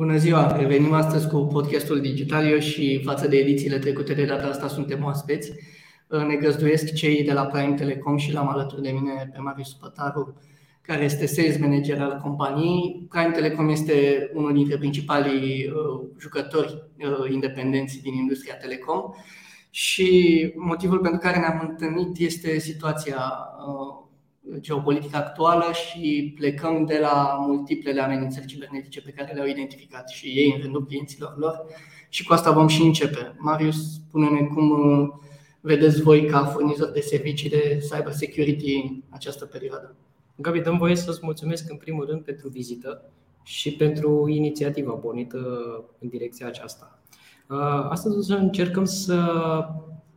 Bună ziua! Revenim astăzi cu podcastul Digitalio și față de edițiile trecute de data asta suntem oaspeți. Ne găzduiesc cei de la Prime Telecom și l-am alături de mine pe Marius Pătaru, care este sales manager al companiei. Prime Telecom este unul dintre principalii uh, jucători uh, independenți din industria telecom și motivul pentru care ne-am întâlnit este situația uh, geopolitică actuală și plecăm de la multiplele amenințări cibernetice pe care le-au identificat și ei în rândul clienților lor. Și cu asta vom și începe. Marius, spune-ne cum vedeți voi ca furnizor de servicii de cyber security această perioadă. Gabi, dăm voie să-ți mulțumesc în primul rând pentru vizită și pentru inițiativa pornită în direcția aceasta. Uh, astăzi o să încercăm să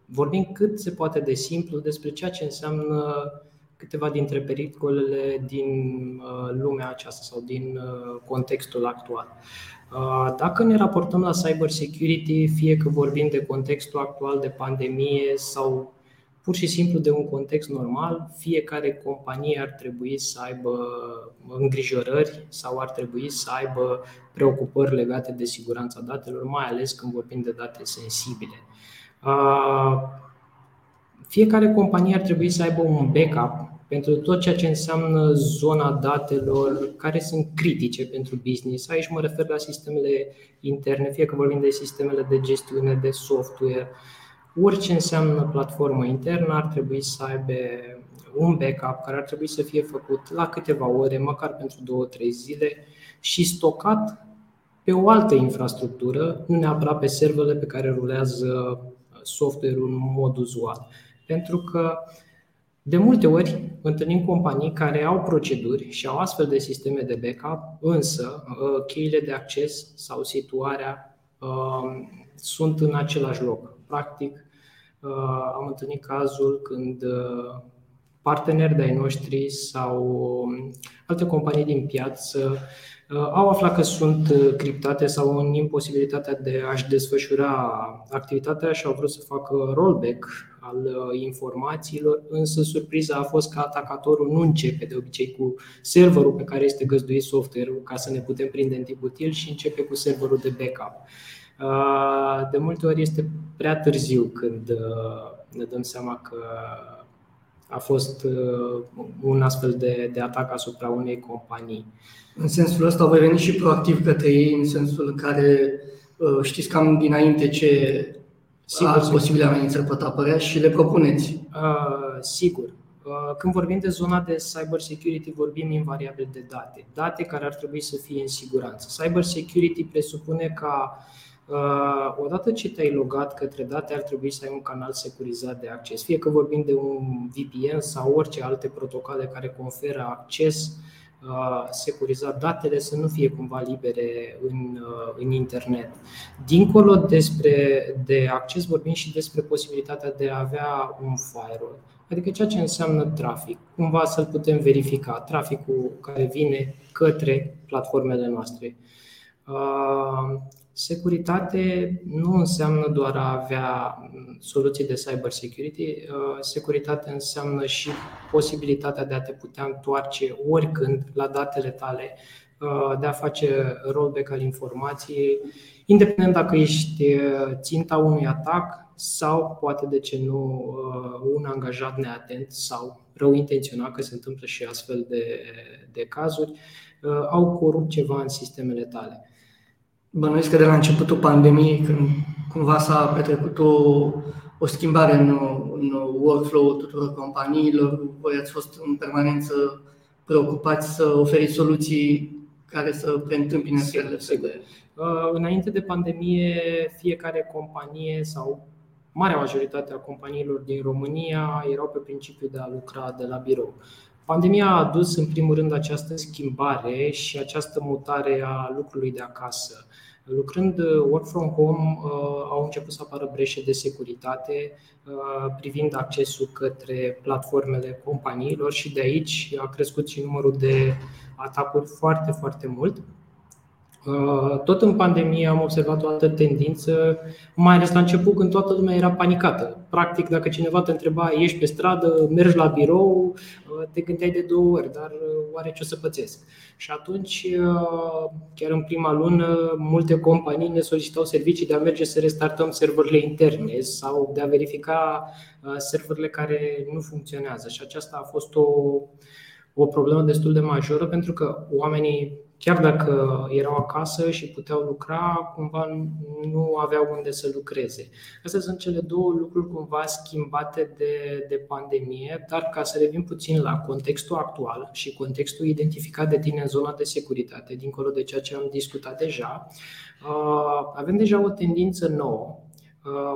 vorbim cât se poate de simplu despre ceea ce înseamnă câteva dintre pericolele din uh, lumea aceasta sau din uh, contextul actual. Dacă ne raportăm la cyber security, fie că vorbim de contextul actual de pandemie sau pur și simplu de un context normal, fiecare companie ar trebui să aibă îngrijorări sau ar trebui să aibă preocupări legate de siguranța datelor, mai ales când vorbim de date sensibile. Fiecare companie ar trebui să aibă un backup pentru tot ceea ce înseamnă zona datelor care sunt critice pentru business. Aici mă refer la sistemele interne, fie că vorbim de sistemele de gestiune, de software, orice înseamnă platformă internă ar trebui să aibă un backup care ar trebui să fie făcut la câteva ore, măcar pentru 2-3 zile și stocat pe o altă infrastructură, nu neapărat pe serverele pe care rulează software-ul în mod uzual. Pentru că de multe ori întâlnim companii care au proceduri și au astfel de sisteme de backup, însă uh, cheile de acces sau situarea uh, sunt în același loc. Practic, uh, am întâlnit cazul când parteneri de-ai noștri sau um, alte companii din piață au aflat că sunt criptate sau în imposibilitatea de a-și desfășura activitatea și au vrut să facă rollback al uh, informațiilor, însă surpriza a fost că atacatorul nu începe de obicei cu serverul pe care este găzduit software-ul ca să ne putem prinde în timp util și începe cu serverul de backup. Uh, de multe ori este prea târziu când uh, ne dăm seama că a fost un astfel de, de atac asupra unei companii. În sensul ăsta voi veni și proactiv către ei, în sensul în care știți cam dinainte ce Sigur, sigur. posibile amenințări pot apărea și le propuneți. Uh, sigur. Uh, când vorbim de zona de cyber security, vorbim invariabil de date. Date care ar trebui să fie în siguranță. Cyber security presupune ca Uh, odată ce te-ai logat către date, ar trebui să ai un canal securizat de acces. Fie că vorbim de un VPN sau orice alte protocoale care conferă acces uh, securizat datele să nu fie cumva libere în, în internet. Dincolo despre de acces, vorbim și despre posibilitatea de a avea un firewall, adică ceea ce înseamnă trafic, cumva să-l putem verifica, traficul care vine către platformele noastre. Securitate nu înseamnă doar a avea soluții de cyber security, uh, securitate înseamnă și posibilitatea de a te putea întoarce oricând la datele tale, uh, de a face rollback al informației, independent dacă ești uh, ținta unui atac sau poate de ce nu un angajat neatent sau rău intenționat, că se întâmplă și astfel de, de cazuri, au corupt ceva în sistemele tale. Bănuiesc că de la începutul pandemiei, când cumva s-a petrecut o, o schimbare în, în workflow tuturor companiilor, voi ați fost în permanență preocupați să oferiți soluții care să preîntâmpine sigur, sigur. Uh, înainte de pandemie, fiecare companie sau marea majoritate a companiilor din România erau pe principiu de a lucra de la birou. Pandemia a adus în primul rând această schimbare și această mutare a lucrului de acasă. Lucrând uh, work from home, uh, au început să apară breșe de securitate uh, privind accesul către platformele companiilor și de aici a crescut și numărul de atacuri foarte, foarte mult. Tot în pandemie am observat o altă tendință, mai ales la început când toată lumea era panicată. Practic, dacă cineva te întreba, ești pe stradă, mergi la birou, te gândeai de două ori, dar oare ce o să pățesc? Și atunci, chiar în prima lună, multe companii ne solicitau servicii de a merge să restartăm serverele interne sau de a verifica serverele care nu funcționează. Și aceasta a fost o, o problemă destul de majoră pentru că oamenii chiar dacă erau acasă și puteau lucra, cumva nu aveau unde să lucreze. Astea sunt cele două lucruri cumva schimbate de, de pandemie, dar ca să revin puțin la contextul actual și contextul identificat de tine în zona de securitate, dincolo de ceea ce am discutat deja, uh, avem deja o tendință nouă, uh,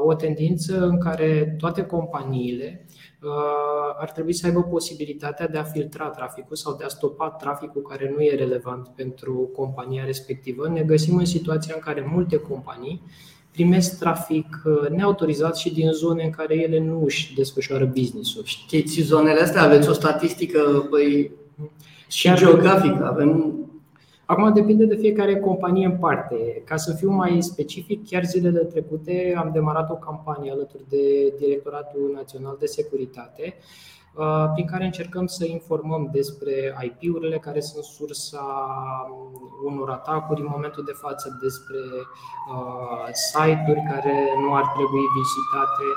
o tendință în care toate companiile Uh, ar trebui să aibă posibilitatea de a filtra traficul sau de a stopa traficul care nu e relevant pentru compania respectivă. Ne găsim în situația în care multe companii primesc trafic uh, neautorizat și din zone în care ele nu își desfășoară business-ul. Știți zonele astea? Aveți o statistică păi, și geografică? Avem Acum depinde de fiecare companie în parte. Ca să fiu mai specific, chiar zilele trecute am demarat o campanie alături de Directoratul Național de Securitate, uh, prin care încercăm să informăm despre IP-urile care sunt sursa unor atacuri în momentul de față, despre uh, site-uri care nu ar trebui vizitate,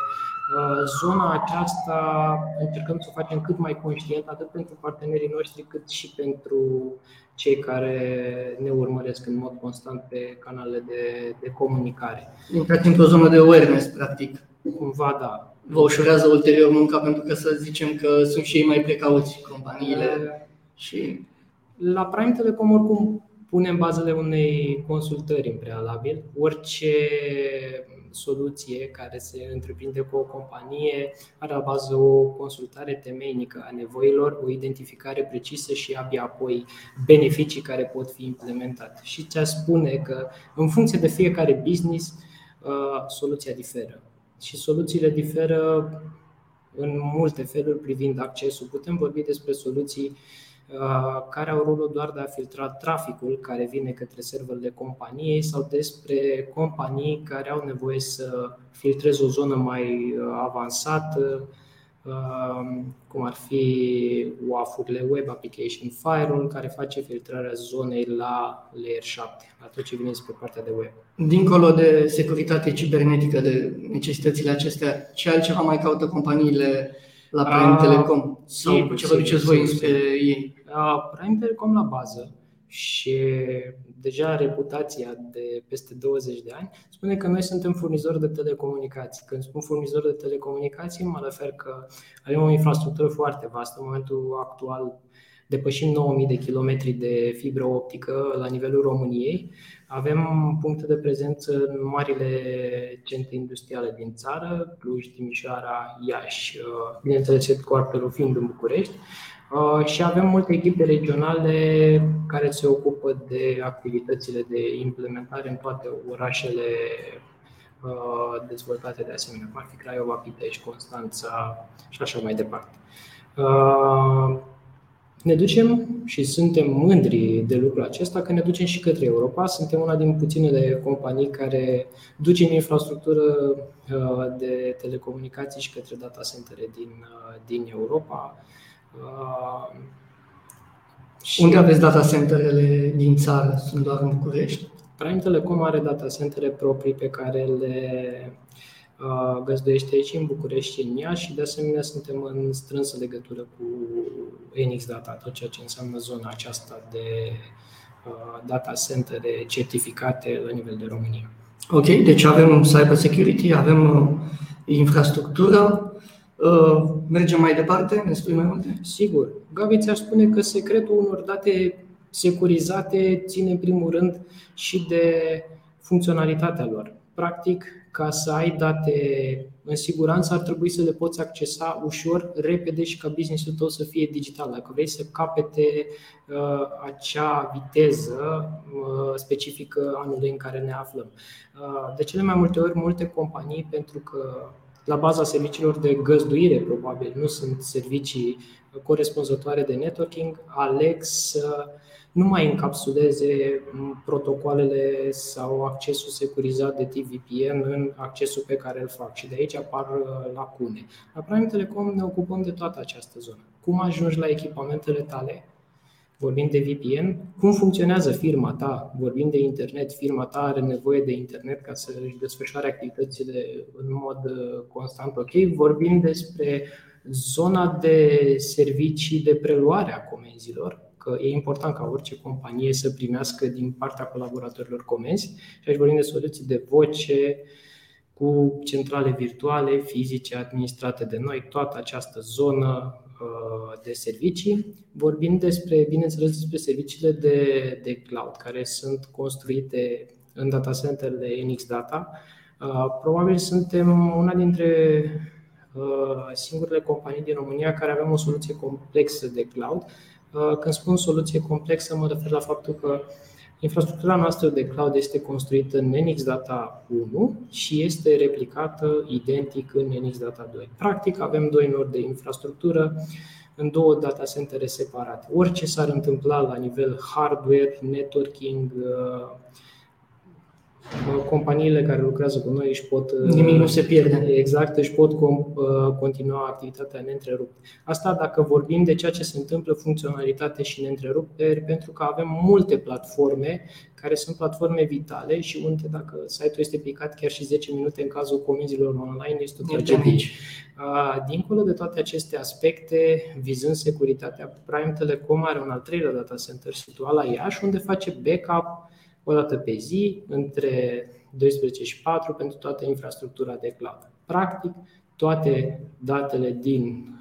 Uh, zona aceasta încercăm să o facem cât mai conștient, atât pentru partenerii noștri, cât și pentru cei care ne urmăresc în mod constant pe canalele de, de comunicare. Intrați într-o zonă de awareness, practic. Cumva, da. Vă ușurează ulterior munca pentru că să zicem că sunt și ei mai precauți, companiile. Uh, și la Prime Telecom, oricum, punem bazele unei consultări în prealabil. Orice soluție care se întreprinde cu o companie are la bază o consultare temeinică a nevoilor, o identificare precisă și abia apoi beneficii care pot fi implementate. Și ți-a spune că în funcție de fiecare business, uh, soluția diferă. Și soluțiile diferă în multe feluri privind accesul. Putem vorbi despre soluții Uh, care au rolul doar de a filtra traficul care vine către serverele companiei sau despre companii care au nevoie să filtreze o zonă mai uh, avansată, uh, cum ar fi WAF-urile Web Application Firewall, care face filtrarea zonei la Layer 7, la tot ce vine spre partea de web. Dincolo de securitate cibernetică, de necesitățile acestea, ce altceva mai caută companiile la Prime Telecom? Sau ce vă duceți voi spre ei? Prime Telecom la bază și deja reputația de peste 20 de ani spune că noi suntem furnizori de telecomunicații. Când spun furnizori de telecomunicații, mă refer că avem o infrastructură foarte vastă. În momentul actual depășim 9000 de kilometri de fibră optică la nivelul României. Avem puncte de prezență în marile centre industriale din țară, Cluj, Timișoara, Iași, bineînțeles, headquarter fiind în București. Uh, și avem multe echipe regionale care se ocupă de activitățile de implementare în toate orașele uh, dezvoltate de asemenea, cum ar fi Craiova, Pitești, Constanța și așa mai departe. Uh, ne ducem și suntem mândri de lucrul acesta că ne ducem și către Europa. Suntem una din puținele companii care ducem infrastructură de telecomunicații și către data center din, din Europa. Uh, și Unde aveți data centerele din țară? Sunt doar în București? Prime Telecom are data centere proprii pe care le uh, găzduiește aici în București și în Iași și de asemenea suntem în strânsă legătură cu Enix Data, tot ceea ce înseamnă zona aceasta de uh, data centere certificate la nivel de România. Ok, deci avem cyber security, avem uh, infrastructură, Uh, mergem mai departe? Ne spui mai multe? Sigur. Gabi ți-ar spune că secretul unor date securizate ține în primul rând și de funcționalitatea lor. Practic, ca să ai date în siguranță, ar trebui să le poți accesa ușor, repede și ca businessul tău să fie digital. Dacă vrei să capete uh, acea viteză uh, specifică anului în care ne aflăm. Uh, de cele mai multe ori, multe companii, pentru că la baza serviciilor de găzduire, probabil, nu sunt servicii corespunzătoare de networking, aleg să nu mai încapsuleze protocoalele sau accesul securizat de TVPN în accesul pe care îl fac și de aici apar uh, lacune. La Prime Telecom ne ocupăm de toată această zonă. cum ajungi la echipamentele tale, vorbim de VPN, cum funcționează firma ta, vorbim de internet, firma ta are nevoie de internet ca să își desfășoare activitățile în mod uh, constant ok, vorbim despre zona de servicii de preluare a comenzilor, că e important ca orice companie să primească din partea colaboratorilor comenzi. Și aici vorbim de soluții de voce, cu centrale virtuale, fizice, administrate de noi, toată această zonă uh, de servicii. Vorbim despre, bineînțeles, despre serviciile de, de cloud care sunt construite în data centerele NX Data. Uh, probabil suntem una dintre uh, singurele companii din România care avem o soluție complexă de cloud. Când spun soluție complexă, mă refer la faptul că Infrastructura noastră de cloud este construită în NX Data 1 și este replicată identic în NX Data 2. Practic avem doi nori de infrastructură în două data centere separate. Orice s-ar întâmpla la nivel hardware, networking, companiile care lucrează cu noi își pot. Nimic nu se pierde. Exact, își pot uh, continua activitatea neîntrerupt. Asta dacă vorbim de ceea ce se întâmplă funcționalitate și neîntreruperi, pentru că avem multe platforme care sunt platforme vitale și unde dacă site-ul este picat chiar și 10 minute în cazul comenzilor online este o tragedie. Dincolo de toate aceste aspecte, vizând securitatea, Prime Telecom are un al treilea data center situat la Iași, unde face backup o dată pe zi, între 12 și 4, pentru toată infrastructura de cloud. Practic, toate datele din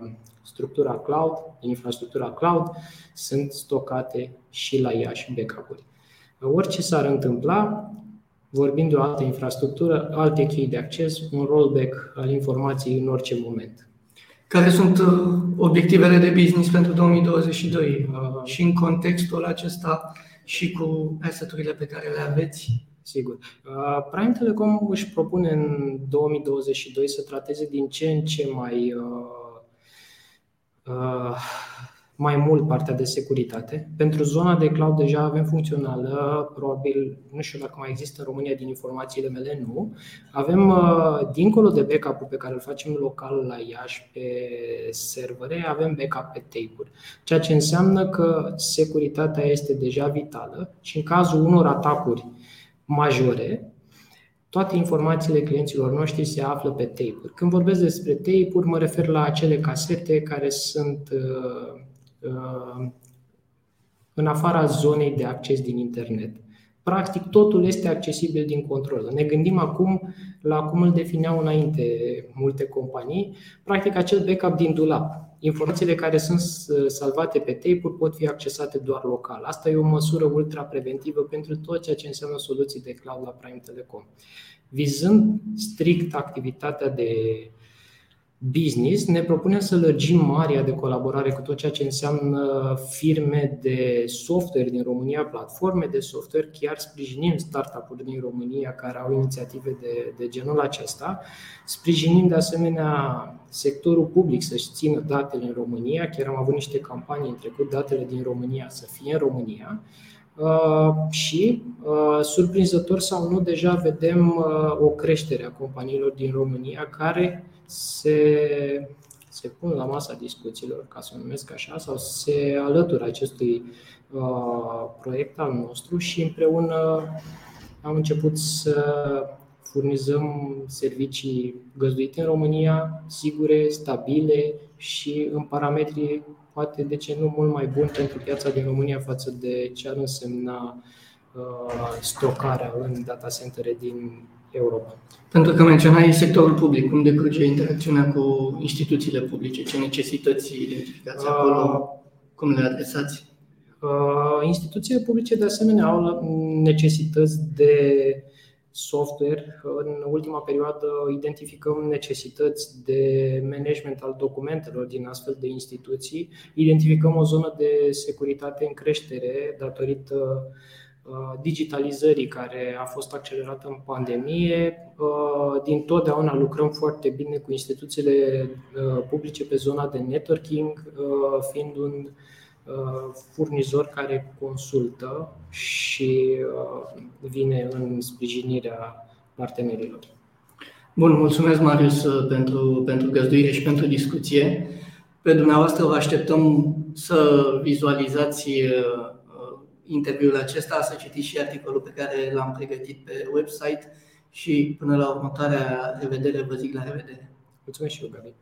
uh, structura cloud, din infrastructura cloud, sunt stocate și la ea și backup-uri. Orice s-ar întâmpla, vorbind de o altă infrastructură, alte chei de acces, un rollback al informației în orice moment. Care sunt uh, obiectivele de business pentru 2022 uh, și în contextul acesta și cu asset-urile pe care le aveți? Sigur. Uh, Prime Telecom își propune în 2022 să trateze din ce în ce mai uh, uh, mai mult partea de securitate. Pentru zona de cloud deja avem funcțională, probabil, nu știu dacă mai există în România din informațiile mele, nu. Avem, uh, dincolo de backup-ul pe care îl facem local la Iași pe servere, avem backup pe tape-uri, ceea ce înseamnă că securitatea este deja vitală și în cazul unor atacuri majore, toate informațiile clienților noștri se află pe tape-uri. Când vorbesc despre tape-uri, mă refer la acele casete care sunt uh, Uh, în afara zonei de acces din internet. Practic, totul este accesibil din control. Ne gândim acum la cum îl defineau înainte multe companii, practic acel backup din dulap. Informațiile care sunt uh, salvate pe tape-uri pot fi accesate doar local. Asta e o măsură ultra preventivă pentru tot ceea ce înseamnă soluții de cloud la Prime Telecom. Vizând strict activitatea de business, ne propunem să lărgim marea de colaborare cu tot ceea ce înseamnă firme de software din România, platforme de software, chiar sprijinim startup-uri din România care au inițiative de, de genul acesta, sprijinim de asemenea sectorul public să-și țină datele în România, chiar am avut niște campanii în trecut, datele din România să fie în România, Uh, și, uh, surprinzător sau nu, deja vedem uh, o creștere a companiilor din România care se, se pun la masa discuțiilor, ca să o numesc așa, sau se alătură acestui uh, proiect al nostru și împreună am început să furnizăm servicii găzduite în România, sigure, stabile și în parametri poate de ce nu mult mai bun pentru piața din România față de ce ar însemna uh, stocarea în data centere din Europa. Pentru că menționai sectorul public, cum decurge interacțiunea cu instituțiile publice, ce necesități identificați acolo, cum le adresați? Instituțiile publice, de asemenea, au necesități de software. În ultima perioadă identificăm necesități de management al documentelor din astfel de instituții. Identificăm o zonă de securitate în creștere datorită Uh, digitalizării care a fost accelerată în pandemie. Uh, din totdeauna lucrăm foarte bine cu instituțiile uh, publice pe zona de networking, fiind un furnizor care consultă și vine în sprijinirea partenerilor. Bun, mulțumesc Marius pentru, pentru găzduire și pentru discuție. Pe dumneavoastră vă așteptăm să vizualizați interviul acesta, să citiți și articolul pe care l-am pregătit pe website și până la următoarea revedere vă zic la revedere. Mulțumesc și eu, Gabi.